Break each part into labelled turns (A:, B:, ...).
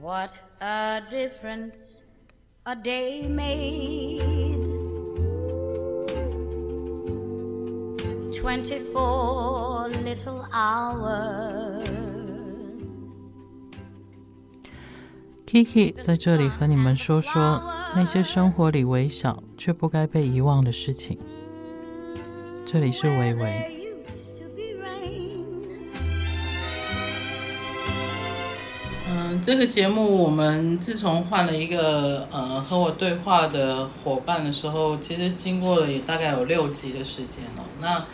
A: What a difference a day made. Twenty-four little hours.
B: Kiki 在这里和你们说说那些生活里微小却不该被遗忘的事情。这里是微微。 这个节目，我们自从换了一个呃和我对话的伙伴的时候，其实经过了也大概有六集的时间了。那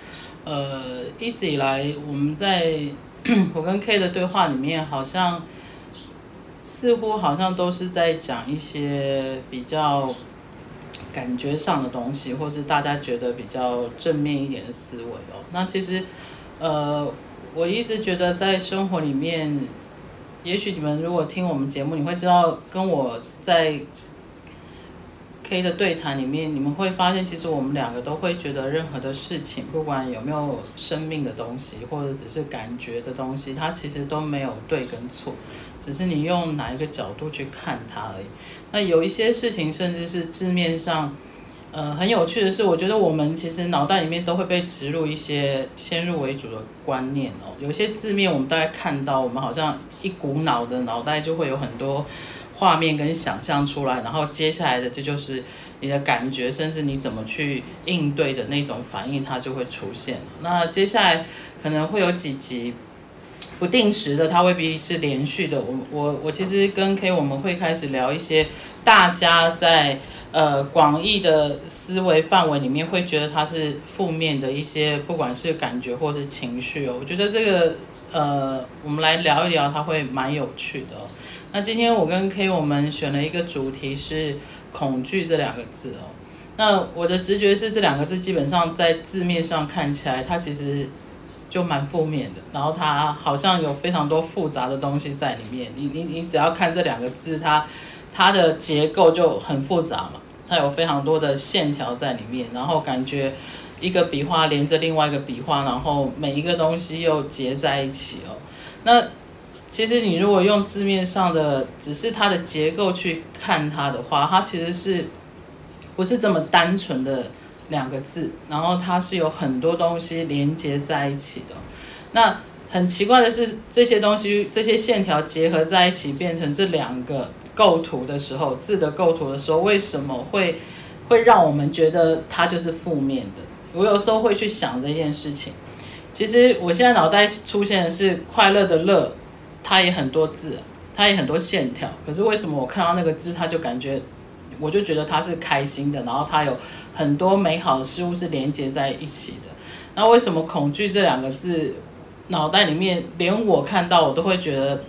B: 呃一直以来，我们在 我跟 K 的对话里面，好像似乎好像都是在讲一些比较感觉上的东西，或是大家觉得比较正面一点的思维哦。那其实呃我一直觉得在生活里面。也许你们如果听我们节目，你会知道跟我在 K 的对谈里面，你们会发现，其实我们两个都会觉得任何的事情，不管有没有生命的东西，或者只是感觉的东西，它其实都没有对跟错，只是你用哪一个角度去看它而已。那有一些事情，甚至是字面上。呃，很有趣的是，我觉得我们其实脑袋里面都会被植入一些先入为主的观念哦。有些字面我们大概看到，我们好像一股脑的脑袋就会有很多画面跟想象出来，然后接下来的这就是你的感觉，甚至你怎么去应对的那种反应，它就会出现。那接下来可能会有几集不定时的，它未必是连续的。我我我其实跟 K 我们会开始聊一些大家在。呃，广义的思维范围里面会觉得它是负面的一些，不管是感觉或是情绪哦。我觉得这个呃，我们来聊一聊，它会蛮有趣的哦。那今天我跟 K 我们选了一个主题是恐惧这两个字哦。那我的直觉是这两个字基本上在字面上看起来，它其实就蛮负面的。然后它好像有非常多复杂的东西在里面。你你你只要看这两个字，它。它的结构就很复杂嘛，它有非常多的线条在里面，然后感觉一个笔画连着另外一个笔画，然后每一个东西又结在一起哦。那其实你如果用字面上的只是它的结构去看它的话，它其实是不是这么单纯的两个字，然后它是有很多东西连接在一起的。那很奇怪的是，这些东西这些线条结合在一起变成这两个。构图的时候，字的构图的时候，为什么会会让我们觉得它就是负面的？我有时候会去想这件事情。其实我现在脑袋出现的是快乐的乐，它也很多字，它也很多线条。可是为什么我看到那个字，它就感觉，我就觉得它是开心的，然后它有很多美好的事物是连接在一起的。那为什么恐惧这两个字，脑袋里面连我看到我都会觉得，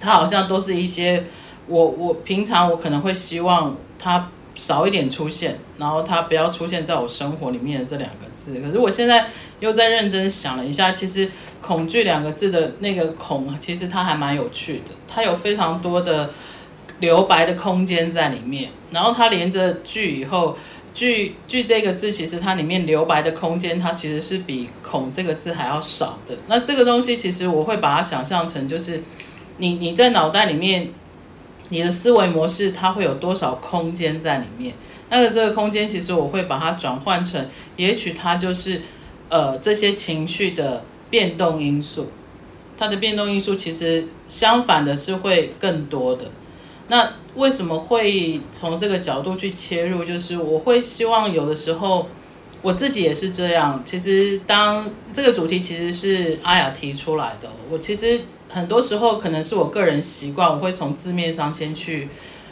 B: 它好像都是一些。我我平常我可能会希望它少一点出现，然后它不要出现在我生活里面的这两个字。可是我现在又在认真想了一下，其实“恐惧”两个字的那个“恐”，其实它还蛮有趣的，它有非常多的留白的空间在里面。然后它连着“惧”以后，“惧”“惧”这个字，其实它里面留白的空间，它其实是比“恐”这个字还要少的。那这个东西，其实我会把它想象成，就是你你在脑袋里面。你的思维模式，它会有多少空间在里面？那个这个空间，其实我会把它转换成，也许它就是，呃，这些情绪的变动因素。它的变动因素其实相反的是会更多的。那为什么会从这个角度去切入？就是我会希望有的时候，我自己也是这样。其实当这个主题其实是阿雅提出来的，我其实。很多时候可能是我个人习惯，我会从字面上先去，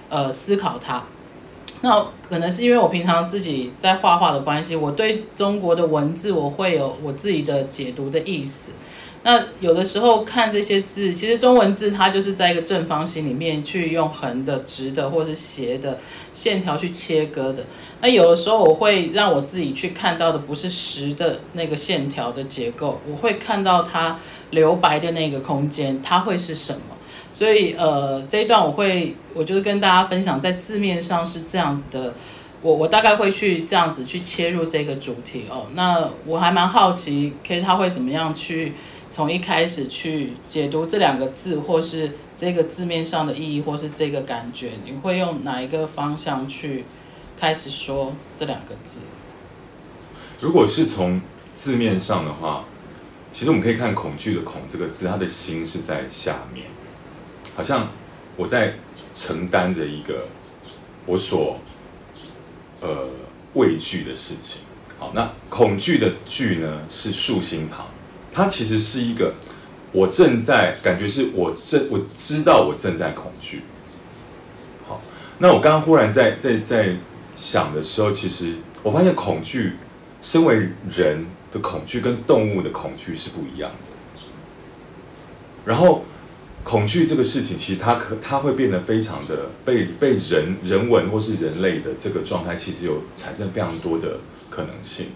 B: 呃，思考它。那可能是因为我平常自己在画画的关系，我对中国的文字我会有我自己的解读的意思。那有的时候看这些字，其实中文字它就是在一个正方形里面去用横的、直的或是斜的线条去切割的。那有的时候我会让我自己去看到的不是实的那个线条的结构，我会看到它留白的那个空间，它会是什么？所以呃，这一段我会，我就是跟大家分享，在字面上是这样子的，我我大概会去这样子去切入这个主题哦。那我还蛮好奇，K 他会怎么样去从一开始去解读这两个字，或是这个字面上的意义，或是这个感觉，你会用哪一个方向去开始说这两个字？
C: 如果是从字面上的话，其实我们可以看“恐惧”的“恐”这个字，它的心是在下面，好像我在承担着一个我所呃畏惧的事情。好，那恐惧的“惧”呢是竖心旁。它其实是一个，我正在感觉是我正我知道我正在恐惧。好，那我刚刚忽然在在在想的时候，其实我发现恐惧，身为人的恐惧跟动物的恐惧是不一样的。然后，恐惧这个事情，其实它可它会变得非常的被被人人文或是人类的这个状态，其实有产生非常多的可能性。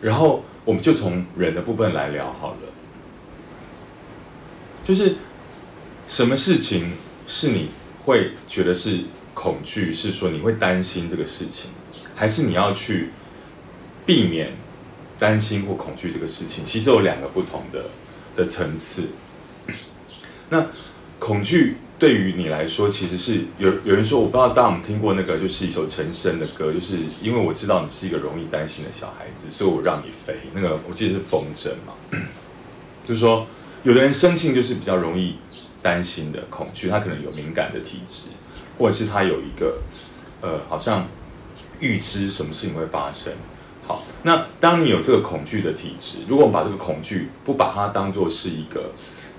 C: 然后。我们就从人的部分来聊好了，就是什么事情是你会觉得是恐惧，是说你会担心这个事情，还是你要去避免担心或恐惧这个事情？其实有两个不同的的层次。那恐惧。对于你来说，其实是有有人说，我不知道大家有没有听过那个，就是一首陈升的歌，就是因为我知道你是一个容易担心的小孩子，所以我让你飞。那个我记得是风筝嘛，就是说，有的人生性就是比较容易担心的恐惧，他可能有敏感的体质，或者是他有一个呃，好像预知什么事情会发生。好，那当你有这个恐惧的体质，如果我们把这个恐惧不把它当做是一个。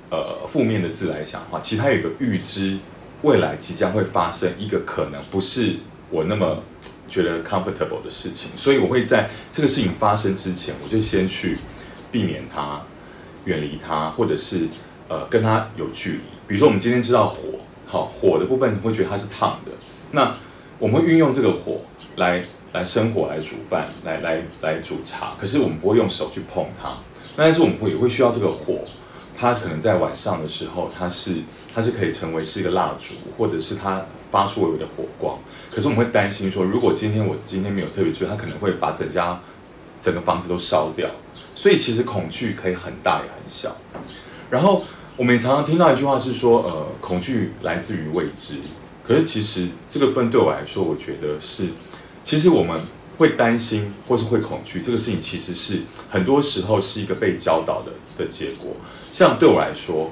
C: 呃，负面的字来想的话，其实它有一个预知未来即将会发生一个可能不是我那么觉得 comfortable 的事情，所以我会在这个事情发生之前，我就先去避免它、远离它，或者是呃跟它有距离。比如说，我们今天知道火，好，火的部分你会觉得它是烫的，那我们会运用这个火来来生火、来煮饭、来来来煮茶，可是我们不会用手去碰它，但是我们会也会需要这个火。它可能在晚上的时候，它是它是可以成为是一个蜡烛，或者是它发出微微的火光。可是我们会担心说，如果今天我今天没有特别注意，它可能会把整家整个房子都烧掉。所以其实恐惧可以很大也很小。然后我们也常常听到一句话是说，呃，恐惧来自于未知。可是其实这个分对我来说，我觉得是，其实我们会担心或是会恐惧这个事情，其实是很多时候是一个被教导的的结果。像对我来说，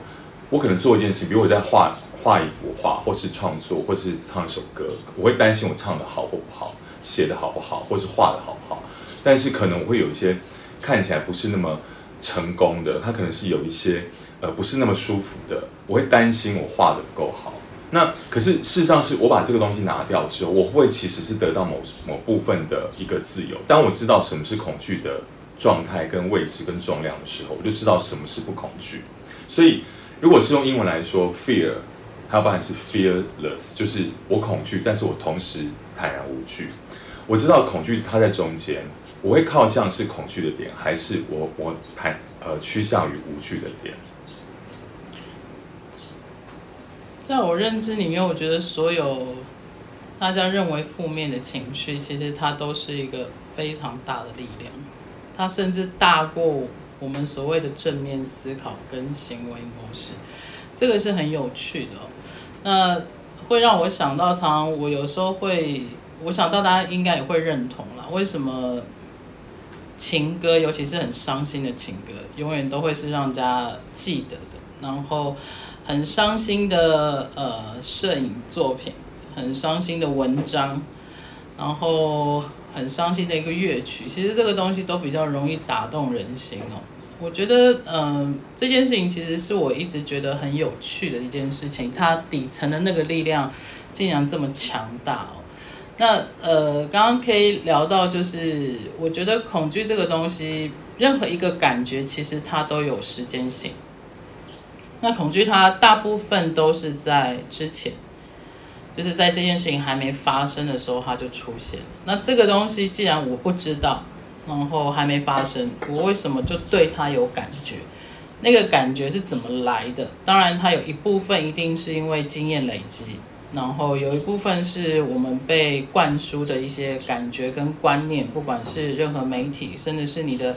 C: 我可能做一件事，比如我在画画一幅画，或是创作，或是唱一首歌，我会担心我唱的好或不好，写的好不好，或是画的好不好。但是可能我会有一些看起来不是那么成功的，它可能是有一些呃不是那么舒服的，我会担心我画的不够好。那可是事实上是我把这个东西拿掉之后，我会其实是得到某某部分的一个自由。当我知道什么是恐惧的。状态跟位置跟重量的时候，我就知道什么是不恐惧。所以，如果是用英文来说，fear，还有包含是 fearless，就是我恐惧，但是我同时坦然无惧。我知道恐惧它在中间，我会靠向是恐惧的点，还是我我坦呃趋向于无惧的点？
B: 在我认知里面，我觉得所有大家认为负面的情绪，其实它都是一个非常大的力量。它甚至大过我们所谓的正面思考跟行为模式，这个是很有趣的。那会让我想到，常常我有时候会，我想到大家应该也会认同啦。为什么情歌，尤其是很伤心的情歌，永远都会是让人家记得的？然后很伤心的呃摄影作品，很伤心的文章，然后。很伤心的一个乐曲，其实这个东西都比较容易打动人心哦。我觉得，嗯、这件事情其实是我一直觉得很有趣的一件事情，它底层的那个力量竟然这么强大哦。那呃，刚刚可以聊到，就是我觉得恐惧这个东西，任何一个感觉其实它都有时间性。那恐惧它大部分都是在之前。就是在这件事情还没发生的时候，它就出现。那这个东西既然我不知道，然后还没发生，我为什么就对它有感觉？那个感觉是怎么来的？当然，它有一部分一定是因为经验累积，然后有一部分是我们被灌输的一些感觉跟观念，不管是任何媒体，甚至是你的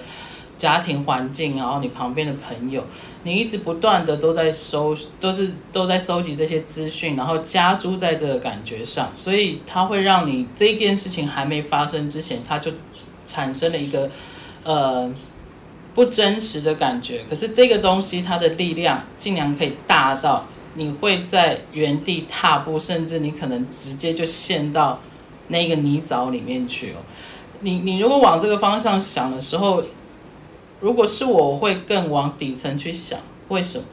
B: 家庭环境，然后你旁边的朋友，你一直不断的都在收，都是都在收集这些资讯，然后加诸在这个感觉上，所以它会让你这件事情还没发生之前，它就产生了一个呃不真实的感觉。可是这个东西它的力量尽量可以大到你会在原地踏步，甚至你可能直接就陷到那个泥沼里面去哦。你你如果往这个方向想的时候。如果是我，我会更往底层去想，为什么？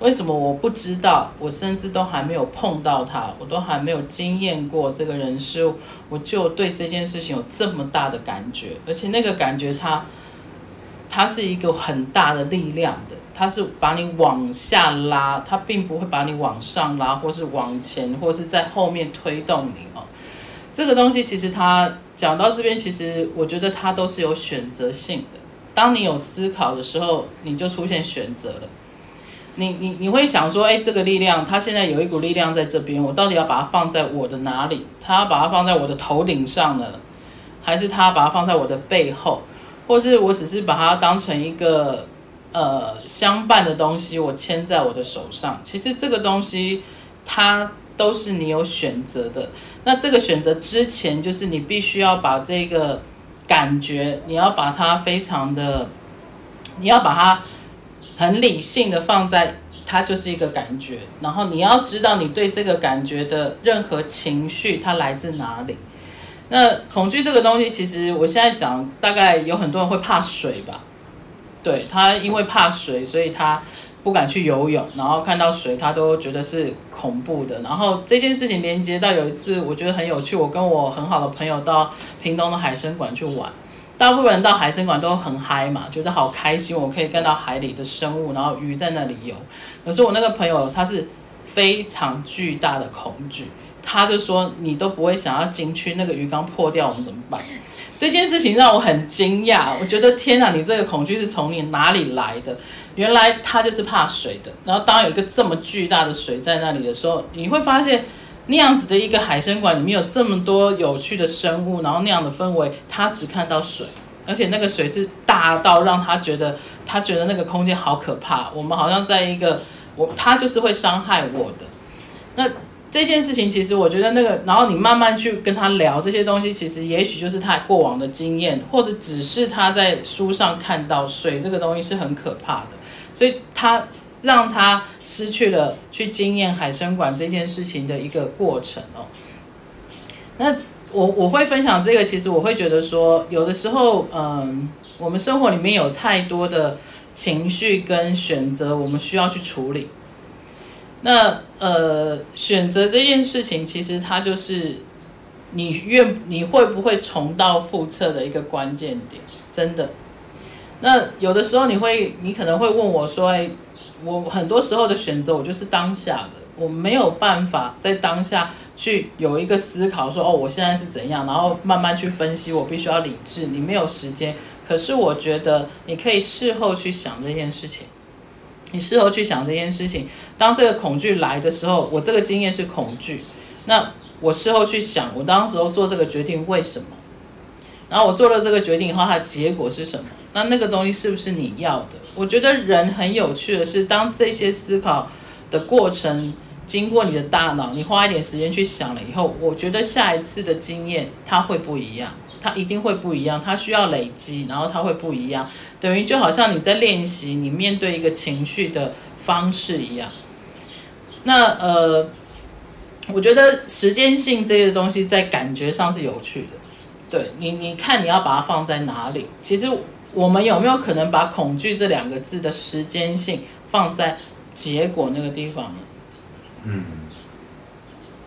B: 为什么我不知道？我甚至都还没有碰到他，我都还没有经验过这个人事物，我就对这件事情有这么大的感觉，而且那个感觉它，它是一个很大的力量的，它是把你往下拉，它并不会把你往上拉，或是往前，或是在后面推动你哦。这个东西其实它讲到这边，其实我觉得它都是有选择性的。当你有思考的时候，你就出现选择了。你你你会想说，哎，这个力量，它现在有一股力量在这边，我到底要把它放在我的哪里？它要把它放在我的头顶上呢，还是它把它放在我的背后？或是我只是把它当成一个呃相伴的东西，我牵在我的手上？其实这个东西，它都是你有选择的。那这个选择之前，就是你必须要把这个。感觉你要把它非常的，你要把它很理性的放在，它就是一个感觉。然后你要知道你对这个感觉的任何情绪，它来自哪里。那恐惧这个东西，其实我现在讲，大概有很多人会怕水吧？对，他因为怕水，所以他。不敢去游泳，然后看到水，他都觉得是恐怖的。然后这件事情连接到有一次，我觉得很有趣。我跟我很好的朋友到屏东的海生馆去玩，大部分人到海生馆都很嗨嘛，觉得好开心，我可以看到海里的生物，然后鱼在那里游。可是我那个朋友他是非常巨大的恐惧，他就说你都不会想要进去，那个鱼缸破掉我们怎么办？这件事情让我很惊讶，我觉得天哪，你这个恐惧是从你哪里来的？原来他就是怕水的。然后当有一个这么巨大的水在那里的时候，你会发现那样子的一个海生馆里面有这么多有趣的生物，然后那样的氛围，他只看到水，而且那个水是大到让他觉得他觉得那个空间好可怕。我们好像在一个我他就是会伤害我的那。这件事情其实我觉得那个，然后你慢慢去跟他聊这些东西，其实也许就是他过往的经验，或者只是他在书上看到水这个东西是很可怕的，所以他让他失去了去经验海生馆这件事情的一个过程哦。那我我会分享这个，其实我会觉得说，有的时候，嗯，我们生活里面有太多的情绪跟选择，我们需要去处理。那呃，选择这件事情，其实它就是你愿你会不会重蹈覆辙的一个关键点，真的。那有的时候你会，你可能会问我说：“哎，我很多时候的选择，我就是当下的，我没有办法在当下去有一个思考，说哦，我现在是怎样，然后慢慢去分析，我必须要理智。你没有时间，可是我觉得你可以事后去想这件事情。”你事后去想这件事情，当这个恐惧来的时候，我这个经验是恐惧。那我事后去想，我当时候做这个决定为什么？然后我做了这个决定以后，它的结果是什么？那那个东西是不是你要的？我觉得人很有趣的是，当这些思考的过程经过你的大脑，你花一点时间去想了以后，我觉得下一次的经验它会不一样，它一定会不一样，它需要累积，然后它会不一样。等于就好像你在练习你面对一个情绪的方式一样。那呃，我觉得时间性这些东西在感觉上是有趣的。对你，你看你要把它放在哪里？其实我们有没有可能把恐惧这两个字的时间性放在结果那个地方呢？嗯。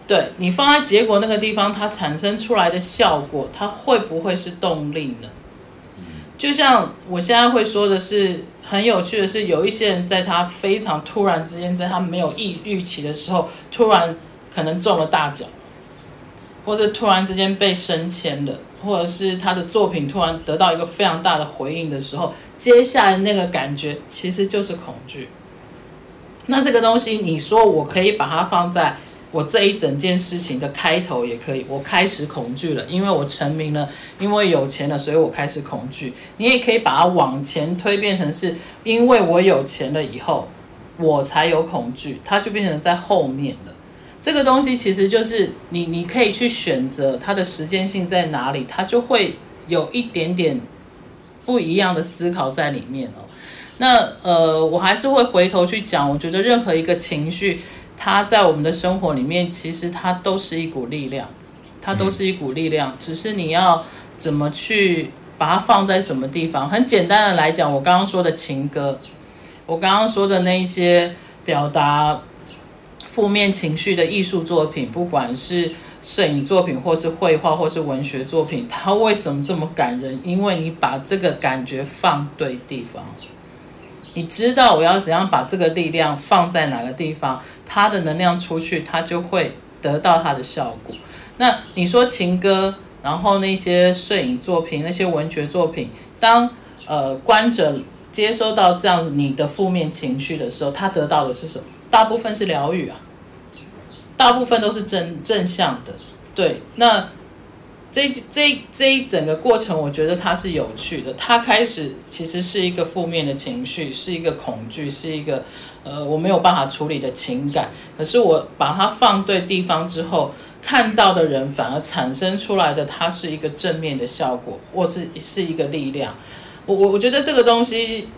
B: 对，你放在结果那个地方，它产生出来的效果，它会不会是动力呢？就像我现在会说的是，很有趣的是，有一些人在他非常突然之间，在他没有预预期的时候，突然可能中了大奖，或者突然之间被升迁了，或者是他的作品突然得到一个非常大的回应的时候，接下来那个感觉其实就是恐惧。那这个东西，你说我可以把它放在我这一整件事情的开头也可以，我开始恐惧了，因为我成名了，因为有钱了，所以我开始恐惧。你也可以把它往前推，变成是因为我有钱了以后，我才有恐惧，它就变成在后面了。这个东西其实就是你，你可以去选择它的时间性在哪里，它就会有一点点不一样的思考在里面哦。那呃，我还是会回头去讲，我觉得任何一个情绪。它在我们的生活里面，其实它都是一股力量，它都是一股力量，只是你要怎么去把它放在什么地方。很简单的来讲，我刚刚说的情歌，我刚刚说的那一些表达负面情绪的艺术作品，不管是摄影作品，或是绘画，或是文学作品，它为什么这么感人？因为你把这个感觉放对地方。你知道我要怎样把这个力量放在哪个地方，它的能量出去，它就会得到它的效果。那你说情歌，然后那些摄影作品、那些文学作品，当呃观者接收到这样子你的负面情绪的时候，他得到的是什么？大部分是疗愈啊，大部分都是正正向的。对，那。这这这一整个过程，我觉得它是有趣的。它开始其实是一个负面的情绪，是一个恐惧，是一个呃我没有办法处理的情感。可是我把它放对地方之后，看到的人反而产生出来的，它是一个正面的效果，或是是一个力量。我我我觉得这个东西，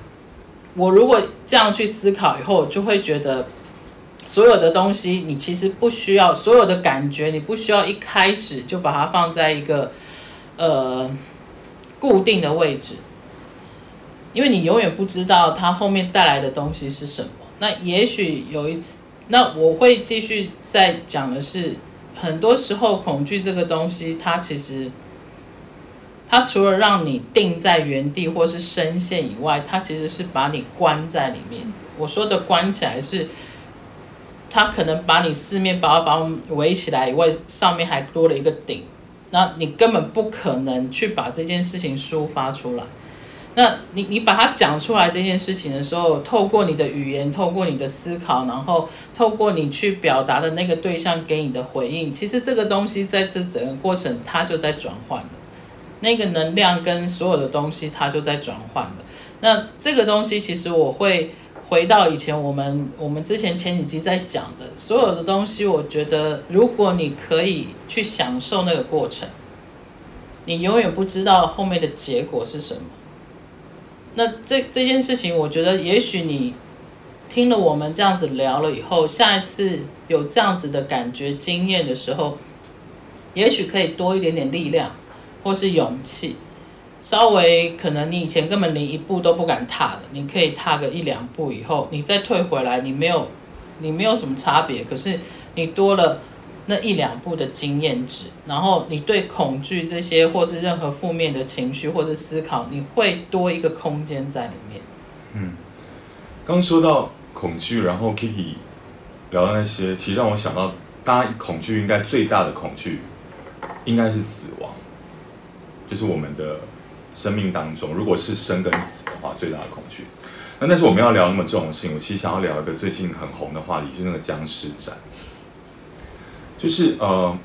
B: 我如果这样去思考以后，就会觉得。所有的东西，你其实不需要所有的感觉，你不需要一开始就把它放在一个呃固定的位置，因为你永远不知道它后面带来的东西是什么。那也许有一次，那我会继续再讲的是，很多时候恐惧这个东西，它其实它除了让你定在原地或是深陷以外，它其实是把你关在里面。我说的关起来是。他可能把你四面八方围起来以外，上面还多了一个顶，那你根本不可能去把这件事情抒发出来。那你你把它讲出来这件事情的时候，透过你的语言，透过你的思考，然后透过你去表达的那个对象给你的回应，其实这个东西在这整个过程它就在转换了，那个能量跟所有的东西它就在转换了。那这个东西其实我会。回到以前，我们我们之前前几集在讲的所有的东西，我觉得如果你可以去享受那个过程，你永远不知道后面的结果是什么。那这这件事情，我觉得也许你听了我们这样子聊了以后，下一次有这样子的感觉经验的时候，也许可以多一点点力量，或是勇气。稍微可能你以前根本连一步都不敢踏的，你可以踏个一两步以后，你再退回来，你没有，你没有什么差别。可是你多了那一两步的经验值，然后你对恐惧这些或是任何负面的情绪或是思考，你会多一个空间在里面。
C: 嗯，刚说到恐惧，然后 Kiki 聊的那些，其实让我想到，大家恐惧应该最大的恐惧应该是死亡，就是我们的。生命当中，如果是生跟死的话，最大的恐惧。那但是我们要聊那么重的事情，我其实想要聊一个最近很红的话题，就是那个僵尸展。就是呃，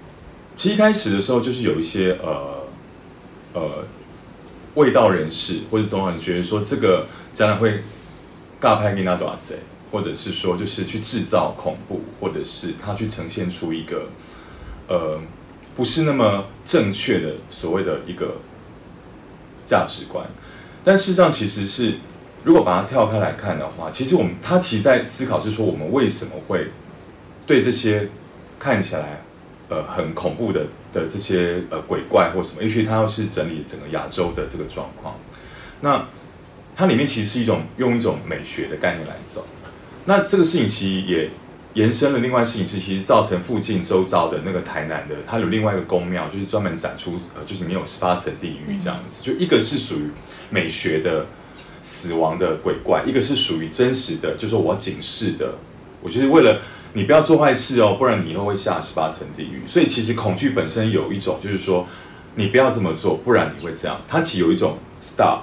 C: 其实一开始的时候，就是有一些呃呃味道人士或者总有人觉得说，这个展览会尬拍给那多少，或者是说就是去制造恐怖，或者是他去呈现出一个呃不是那么正确的所谓的一个。价值观，但事实上其实是，如果把它跳开来看的话，其实我们他其实在思考是说，我们为什么会对这些看起来呃很恐怖的的这些呃鬼怪或什么，也许他要是整理整个亚洲的这个状况，那它里面其实是一种用一种美学的概念来走，那这个事情其实也。延伸了另外事情是，其实造成附近周遭的那个台南的，它有另外一个宫庙，就是专门展出呃，就是没有十八层地狱这样子。就一个是属于美学的死亡的鬼怪，一个是属于真实的，就是我要警示的，我就是为了你不要做坏事哦，不然你以后会下十八层地狱。所以其实恐惧本身有一种，就是说你不要这么做，不然你会这样。它其实有一种 stop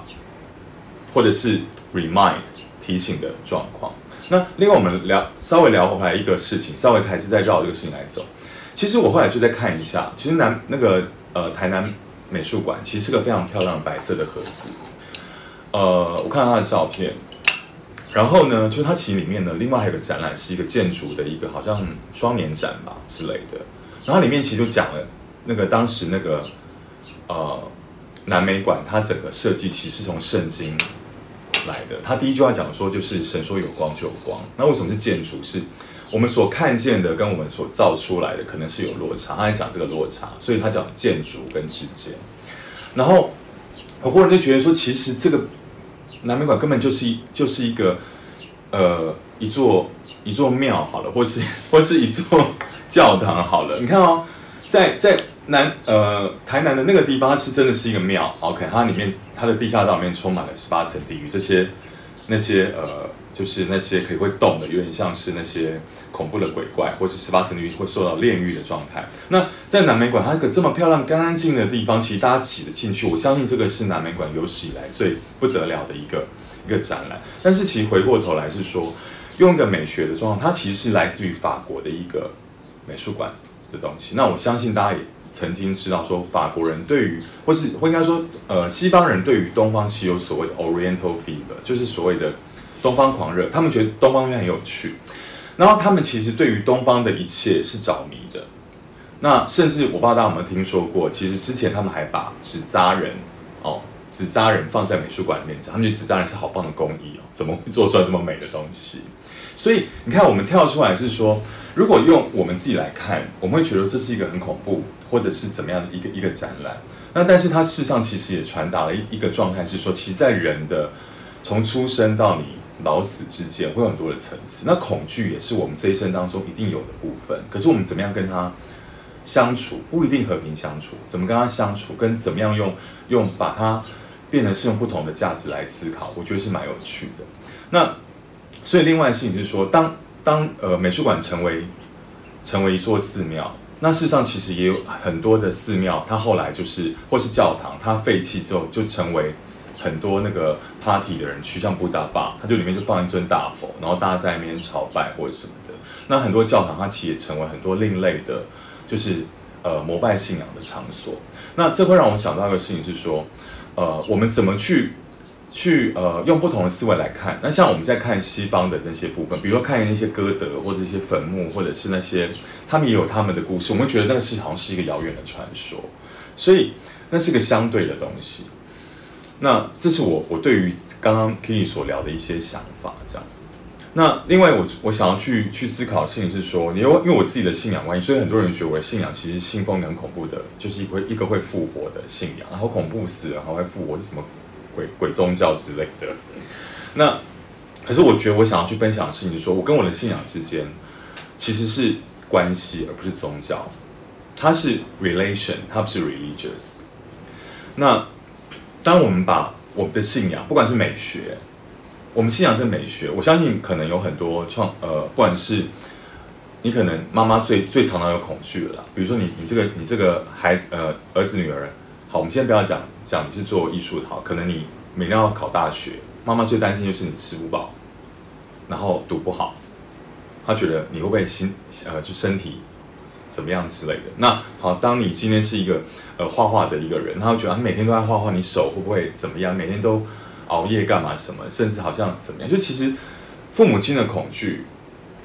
C: 或者是 remind 提醒的状况。那另外我们聊稍微聊回来一个事情，稍微还是在绕这个事情来走。其实我后来就在看一下，其实南那个呃台南美术馆其实是个非常漂亮白色的盒子。呃，我看到它的照片，然后呢，就它其实里面呢，另外还有个展览，是一个建筑的一个好像双年展吧之类的。然后里面其实就讲了那个当时那个呃南美馆，它整个设计其实是从圣经来的。他第一句话讲说就是神说有光就有光。那为什么是建筑？是我们所看见的跟我们所造出来的可能是有落差。他在讲这个落差，所以他讲建筑跟之间。然后我忽然就觉得说，其实这个。南美馆根本就是一就是一个，呃，一座一座庙好了，或是或是一座教堂好了。你看哦，在在南呃台南的那个地方，是真的是一个庙。OK，它里面它的地下道里面充满了十八层地狱，这些那些呃，就是那些可以会动的，有点像是那些。恐怖的鬼怪，或是十八层地狱会受到炼狱的状态。那在南美馆，它一个这么漂亮、干干净的地方，其实大家挤得进去。我相信这个是南美馆有史以来最不得了的一个一个展览。但是其实回过头来是说，用一个美学的状况，它其实是来自于法国的一个美术馆的东西。那我相信大家也曾经知道，说法国人对于，或是或应该说，呃，西方人对于东方是有所谓的 Oriental fever，就是所谓的东方狂热。他们觉得东方很有趣。然后他们其实对于东方的一切是着迷的，那甚至我不知道大家有没有听说过，其实之前他们还把纸扎人哦，纸扎人放在美术馆里面，他们觉得纸扎人是好棒的工艺哦，怎么会做出来这么美的东西？所以你看，我们跳出来是说，如果用我们自己来看，我们会觉得这是一个很恐怖，或者是怎么样的一个一个展览。那但是它事实上其实也传达了一一个状态，是说，其实在人的从出生到你。老死之间会有很多的层次，那恐惧也是我们这一生当中一定有的部分。可是我们怎么样跟他相处，不一定和平相处。怎么跟他相处，跟怎么样用用把它变成是用不同的价值来思考，我觉得是蛮有趣的。那所以另外的事情就是说，当当呃美术馆成为成为一座寺庙，那事实上其实也有很多的寺庙，它后来就是或是教堂，它废弃之后就成为。很多那个 party 的人去，像布达巴，它就里面就放一尊大佛，然后大家在那边朝拜或者什么的。那很多教堂，它其实也成为很多另类的，就是呃膜拜信仰的场所。那这会让我想到一个事情是说，呃，我们怎么去去呃用不同的思维来看？那像我们在看西方的那些部分，比如说看那些歌德或者一些坟墓，或者是那些他们也有他们的故事，我们觉得那个事好像是一个遥远的传说，所以那是个相对的东西。那这是我我对于刚刚 k 所聊的一些想法，这样。那另外我我想要去去思考的事情是说，因为因为我自己的信仰关系，所以很多人觉得我的信仰其实信奉很恐怖的，就是一个一个会复活的信仰，然后恐怖死了还会复活是什么鬼鬼宗教之类的。那可是我觉得我想要去分享的事情就是说，我跟我的信仰之间其实是关系，而不是宗教，它是 relation，它不是 religious。那。当我们把我们的信仰，不管是美学，我们信仰这美学，我相信可能有很多创呃，不管是你可能妈妈最最常常有恐惧了，比如说你你这个你这个孩子呃儿子女儿，好，我们先不要讲讲你是做艺术的好，可能你每年要考大学，妈妈最担心就是你吃不饱，然后读不好，她觉得你会不会心呃就身体。怎么样之类的？那好，当你今天是一个呃画画的一个人，她会觉得你每天都在画画，你手会不会怎么样？每天都熬夜干嘛什么？甚至好像怎么样？就其实父母亲的恐惧，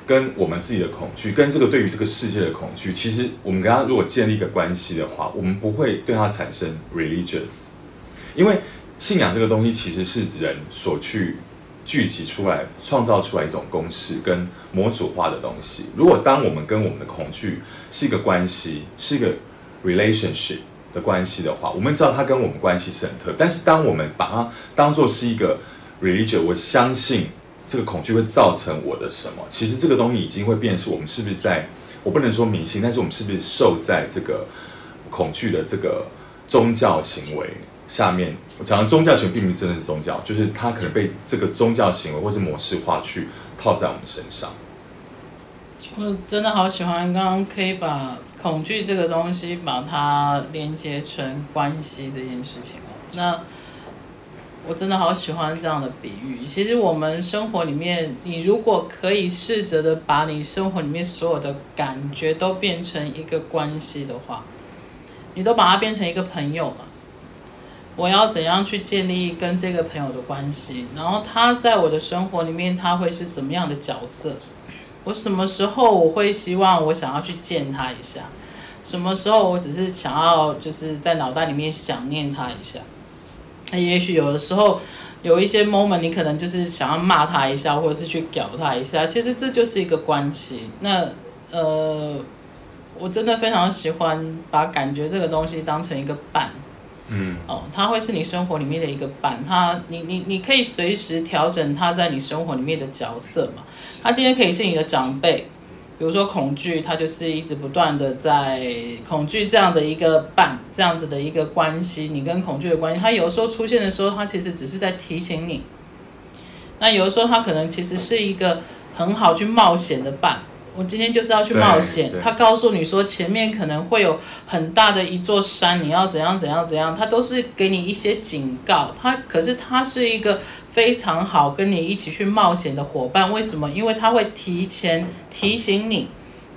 C: 跟我们自己的恐惧，跟这个对于这个世界的恐惧，其实我们跟他如果建立一个关系的话，我们不会对他产生 religious，因为信仰这个东西其实是人所去。聚集出来，创造出来一种公式跟模组化的东西。如果当我们跟我们的恐惧是一个关系，是一个 relationship 的关系的话，我们知道它跟我们关系是很特。但是当我们把它当做是一个 religion，我相信这个恐惧会造成我的什么？其实这个东西已经会变是我们是不是在，我不能说迷信，但是我们是不是受在这个恐惧的这个宗教行为？下面我讲的宗教行为并不是真的是宗教，就是它可能被这个宗教行为或是模式化去套在我们身上。
B: 我真的好喜欢刚刚可以把恐惧这个东西把它连接成关系这件事情哦。那我真的好喜欢这样的比喻。其实我们生活里面，你如果可以试着的把你生活里面所有的感觉都变成一个关系的话，你都把它变成一个朋友了。我要怎样去建立跟这个朋友的关系？然后他在我的生活里面，他会是怎么样的角色？我什么时候我会希望我想要去见他一下？什么时候我只是想要就是在脑袋里面想念他一下？那也许有的时候有一些 moment，你可能就是想要骂他一下，或者是去屌他一下。其实这就是一个关系。那呃，我真的非常喜欢把感觉这个东西当成一个伴。嗯。哦，他会是你生活里面的一个伴。他，你你你可以随时调整他在你生活里面的角色嘛。他今天可以是你的长辈。比如说恐惧，它就是一直不断的在恐惧这样的一个伴，这样子的一个关系，你跟恐惧的关系，它有时候出现的时候，它其实只是在提醒你。那有的时候，它可能其实是一个很好去冒险的伴。我今天就是要去冒险，他告诉你说前面可能会有很大的一座山，你要怎样怎样怎样，他都是给你一些警告。他可是他是一个非常好跟你一起去冒险的伙伴。为什么？因为他会提前提醒你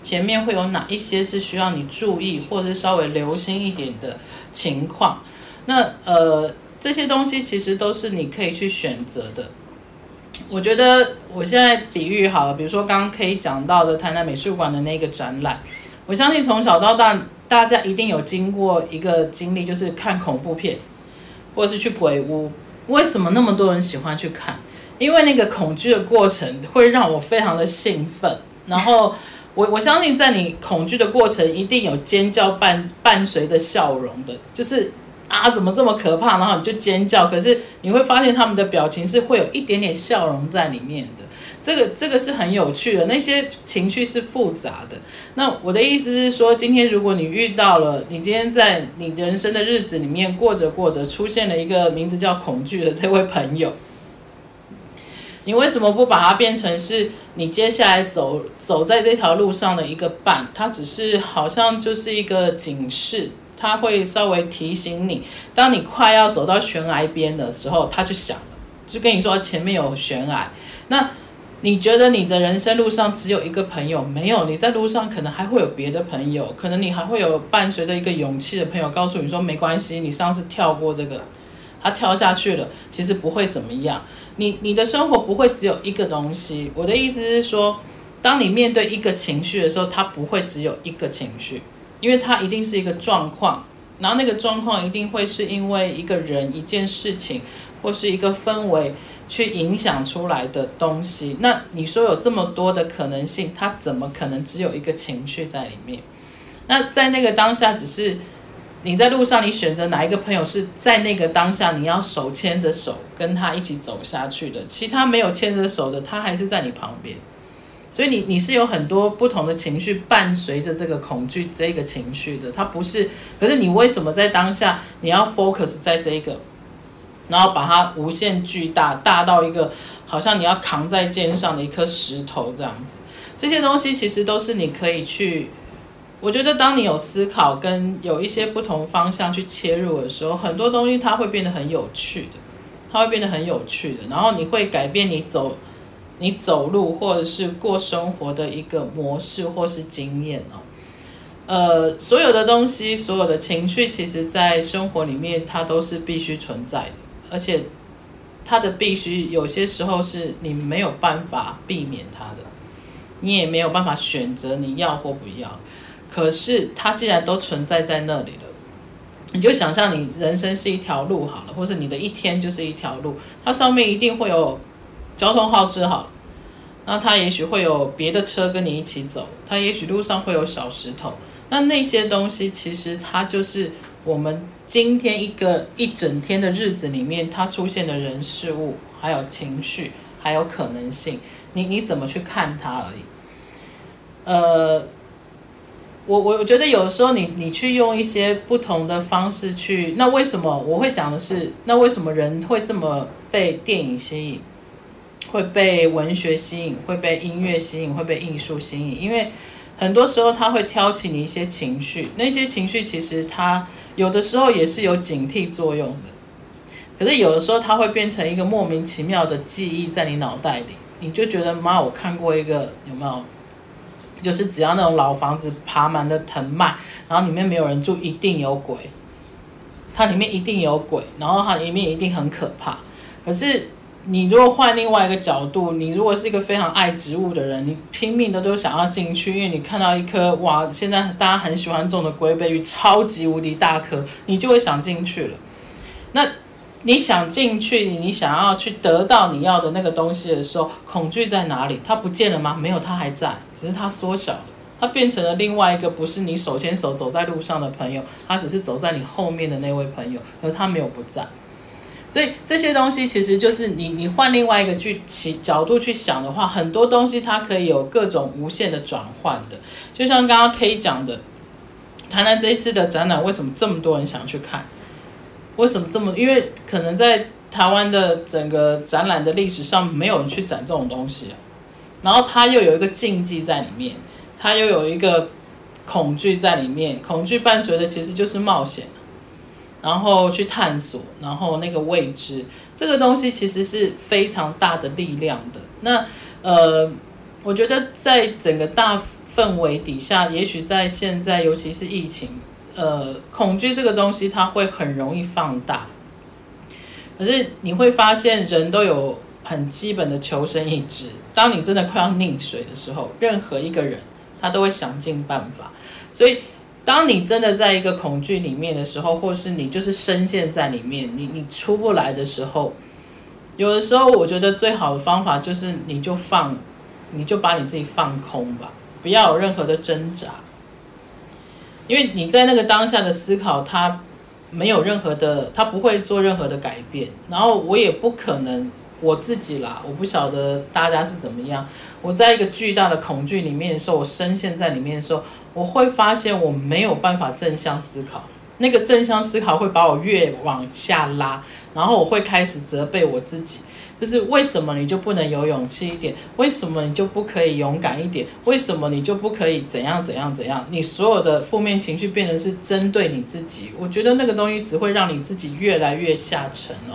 B: 前面会有哪一些是需要你注意或者是稍微留心一点的情况。那呃这些东西其实都是你可以去选择的。我觉得我现在比喻好了，比如说刚刚可以讲到的台南美术馆的那个展览，我相信从小到大，大家一定有经过一个经历，就是看恐怖片，或者是去鬼屋。为什么那么多人喜欢去看？因为那个恐惧的过程会让我非常的兴奋。然后 我我相信在你恐惧的过程，一定有尖叫伴伴随着笑容的，就是。啊，怎么这么可怕？然后你就尖叫，可是你会发现他们的表情是会有一点点笑容在里面的。这个这个是很有趣的，那些情绪是复杂的。那我的意思是说，今天如果你遇到了，你今天在你人生的日子里面过着过着，出现了一个名字叫恐惧的这位朋友，你为什么不把它变成是你接下来走走在这条路上的一个伴？它只是好像就是一个警示。他会稍微提醒你，当你快要走到悬崖边的时候，他就响了，就跟你说前面有悬崖。那你觉得你的人生路上只有一个朋友？没有，你在路上可能还会有别的朋友，可能你还会有伴随着一个勇气的朋友，告诉你说没关系，你上次跳过这个，他跳下去了，其实不会怎么样。你你的生活不会只有一个东西。我的意思是说，当你面对一个情绪的时候，它不会只有一个情绪。因为它一定是一个状况，然后那个状况一定会是因为一个人、一件事情或是一个氛围去影响出来的东西。那你说有这么多的可能性，它怎么可能只有一个情绪在里面？那在那个当下，只是你在路上，你选择哪一个朋友是在那个当下你要手牵着手跟他一起走下去的，其他没有牵着手的，他还是在你旁边。所以你你是有很多不同的情绪伴随着这个恐惧这个情绪的，它不是。可是你为什么在当下你要 focus 在这一个，然后把它无限巨大，大到一个好像你要扛在肩上的一颗石头这样子？这些东西其实都是你可以去。我觉得当你有思考跟有一些不同方向去切入的时候，很多东西它会变得很有趣的，它会变得很有趣的，然后你会改变你走。你走路或者是过生活的一个模式或是经验哦，呃，所有的东西，所有的情绪，其实在生活里面它都是必须存在的，而且它的必须有些时候是你没有办法避免它的，你也没有办法选择你要或不要。可是它既然都存在在那里了，你就想象你人生是一条路好了，或是你的一天就是一条路，它上面一定会有。交通号志好，那他也许会有别的车跟你一起走，他也许路上会有小石头，那那些东西其实它就是我们今天一个一整天的日子里面，它出现的人事物，还有情绪，还有可能性，你你怎么去看它而已。呃，我我我觉得有时候你你去用一些不同的方式去，那为什么我会讲的是，那为什么人会这么被电影吸引？会被文学吸引，会被音乐吸引，会被艺术吸引，因为很多时候它会挑起你一些情绪，那些情绪其实它有的时候也是有警惕作用的。可是有的时候它会变成一个莫名其妙的记忆在你脑袋里，你就觉得妈，我看过一个有没有？就是只要那种老房子爬满的藤蔓，然后里面没有人住，一定有鬼。它里面一定有鬼，然后它里面一定很可怕。可是你如果换另外一个角度，你如果是一个非常爱植物的人，你拼命的都想要进去，因为你看到一棵哇，现在大家很喜欢种的龟背鱼，超级无敌大棵，你就会想进去了。那你想进去，你想要去得到你要的那个东西的时候，恐惧在哪里？它不见了吗？没有，它还在，只是它缩小了，它变成了另外一个不是你手牵手走在路上的朋友，它只是走在你后面的那位朋友，而它没有不在。所以这些东西其实就是你，你换另外一个去其角度去想的话，很多东西它可以有各种无限的转换的。就像刚刚 K 讲的，台南这一次的展览为什么这么多人想去看？为什么这么？因为可能在台湾的整个展览的历史上，没有人去展这种东西。然后它又有一个禁忌在里面，它又有一个恐惧在里面。恐惧伴随的其实就是冒险，然后去探索，然后那个未知，这个东西其实是非常大的力量的。那呃，我觉得在整个大氛围底下，也许在现在，尤其是疫情。呃，恐惧这个东西，它会很容易放大。可是你会发现，人都有很基本的求生意志。当你真的快要溺水的时候，任何一个人他都会想尽办法。所以，当你真的在一个恐惧里面的时候，或是你就是深陷在里面，你你出不来的时候，有的时候我觉得最好的方法就是你就放，你就把你自己放空吧，不要有任何的挣扎。因为你在那个当下的思考，它没有任何的，它不会做任何的改变。然后我也不可能我自己啦，我不晓得大家是怎么样。我在一个巨大的恐惧里面的时候，我深陷在里面的时候，我会发现我没有办法正向思考。那个正向思考会把我越往下拉，然后我会开始责备我自己。就是为什么你就不能有勇气一点？为什么你就不可以勇敢一点？为什么你就不可以怎样怎样怎样？你所有的负面情绪变成是针对你自己，我觉得那个东西只会让你自己越来越下沉哦。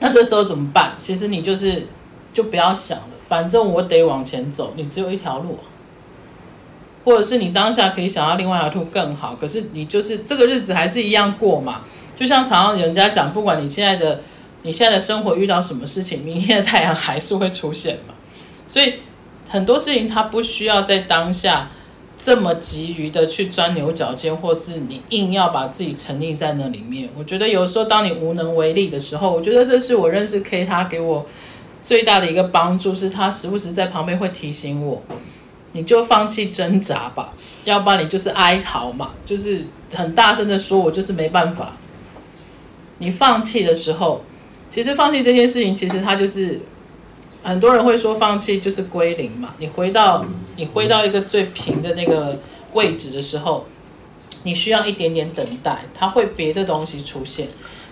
B: 那这时候怎么办？其实你就是就不要想了，反正我得往前走，你只有一条路，或者是你当下可以想到另外一条路更好，可是你就是这个日子还是一样过嘛。就像常常人家讲，不管你现在的。你现在的生活遇到什么事情，明天的太阳还是会出现嘛？所以很多事情它不需要在当下这么急于的去钻牛角尖，或是你硬要把自己沉溺在那里面。我觉得有时候当你无能为力的时候，我觉得这是我认识 K 他给我最大的一个帮助，是他时不时在旁边会提醒我，你就放弃挣扎吧，要不然你就是哀嚎嘛，就是很大声的说，我就是没办法。你放弃的时候。其实放弃这件事情，其实它就是很多人会说放弃就是归零嘛。你回到你回到一个最平的那个位置的时候，你需要一点点等待，它会别的东西出现。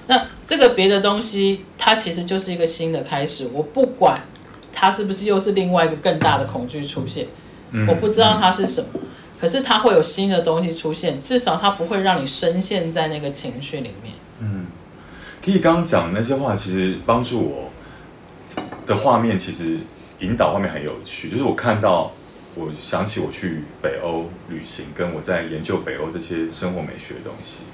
B: 那这个别的东西，它其实就是一个新的开始。我不管它是不是又是另外一个更大的恐惧出现，我不知道它是什么，可是它会有新的东西出现，至少它不会让你深陷在那个情绪里面。
C: 嗯。可以刚刚讲的那些话，其实帮助我的画面，其实引导画面很有趣。就是我看到，我想起我去北欧旅行，跟我在研究北欧这些生活美学的东西。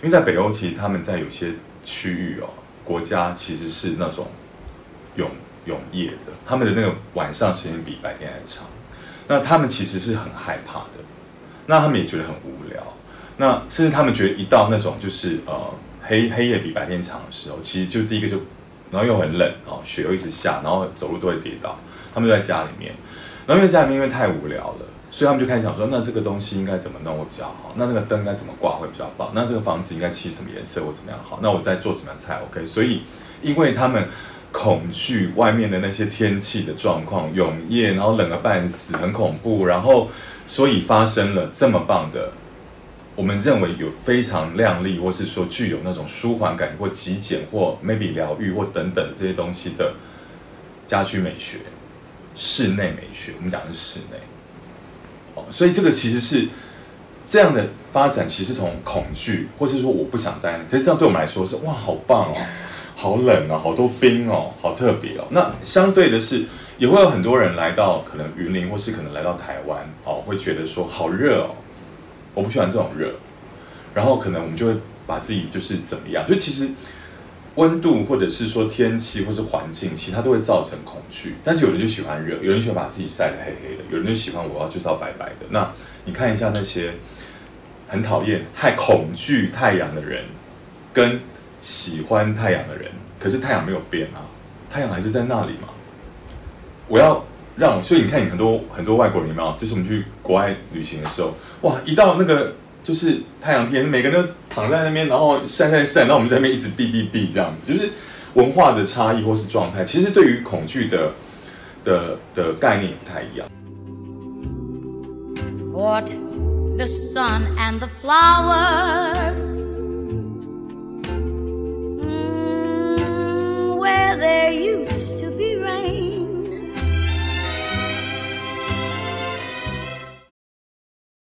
C: 因为在北欧，其实他们在有些区域哦，国家其实是那种永永夜的，他们的那个晚上时间比白天还长。那他们其实是很害怕的，那他们也觉得很无聊。那甚至他们觉得一到那种就是呃。黑黑夜比白天长的时候，其实就第一个就，然后又很冷哦，雪又一直下，然后走路都会跌倒。他们就在家里面，然后因为家里面因为太无聊了，所以他们就开始想说，那这个东西应该怎么弄会比较好？那那个灯该怎么挂会比较棒？那这个房子应该漆什么颜色或怎么样好？那我在做什么样菜？OK？所以因为他们恐惧外面的那些天气的状况，永夜，然后冷个半死，很恐怖，然后所以发生了这么棒的。我们认为有非常亮丽，或是说具有那种舒缓感，或极简，或 maybe 疗愈，或等等这些东西的家居美学、室内美学，我们讲的是室内。哦，所以这个其实是这样的发展其实从恐惧，或是说我不想待，其实这样对我们来说是哇，好棒哦，好冷哦，好多冰哦，好特别哦。那相对的是，也会有很多人来到可能云林，或是可能来到台湾哦，会觉得说好热哦，我不喜欢这种热，然后可能我们就会把自己就是怎么样，就其实。温度，或者是说天气，或是环境，其他都会造成恐惧。但是有人就喜欢热，有人喜欢把自己晒得黑黑的，有人就喜欢我要就是要白白的。那你看一下那些很讨厌、害恐惧太阳的人，跟喜欢太阳的人，可是太阳没有变啊，太阳还是在那里嘛。我要让所以你看很多很多外国人嘛就是我们去国外旅行的时候哇一到那个就是太阳天每个人都躺在那边然后晒晒晒然后我们在那边一直避避避这样子就是文化的差异或是状态其实对于恐惧的的的概念不太一样。
A: What the sun and the flowers where there used to be rain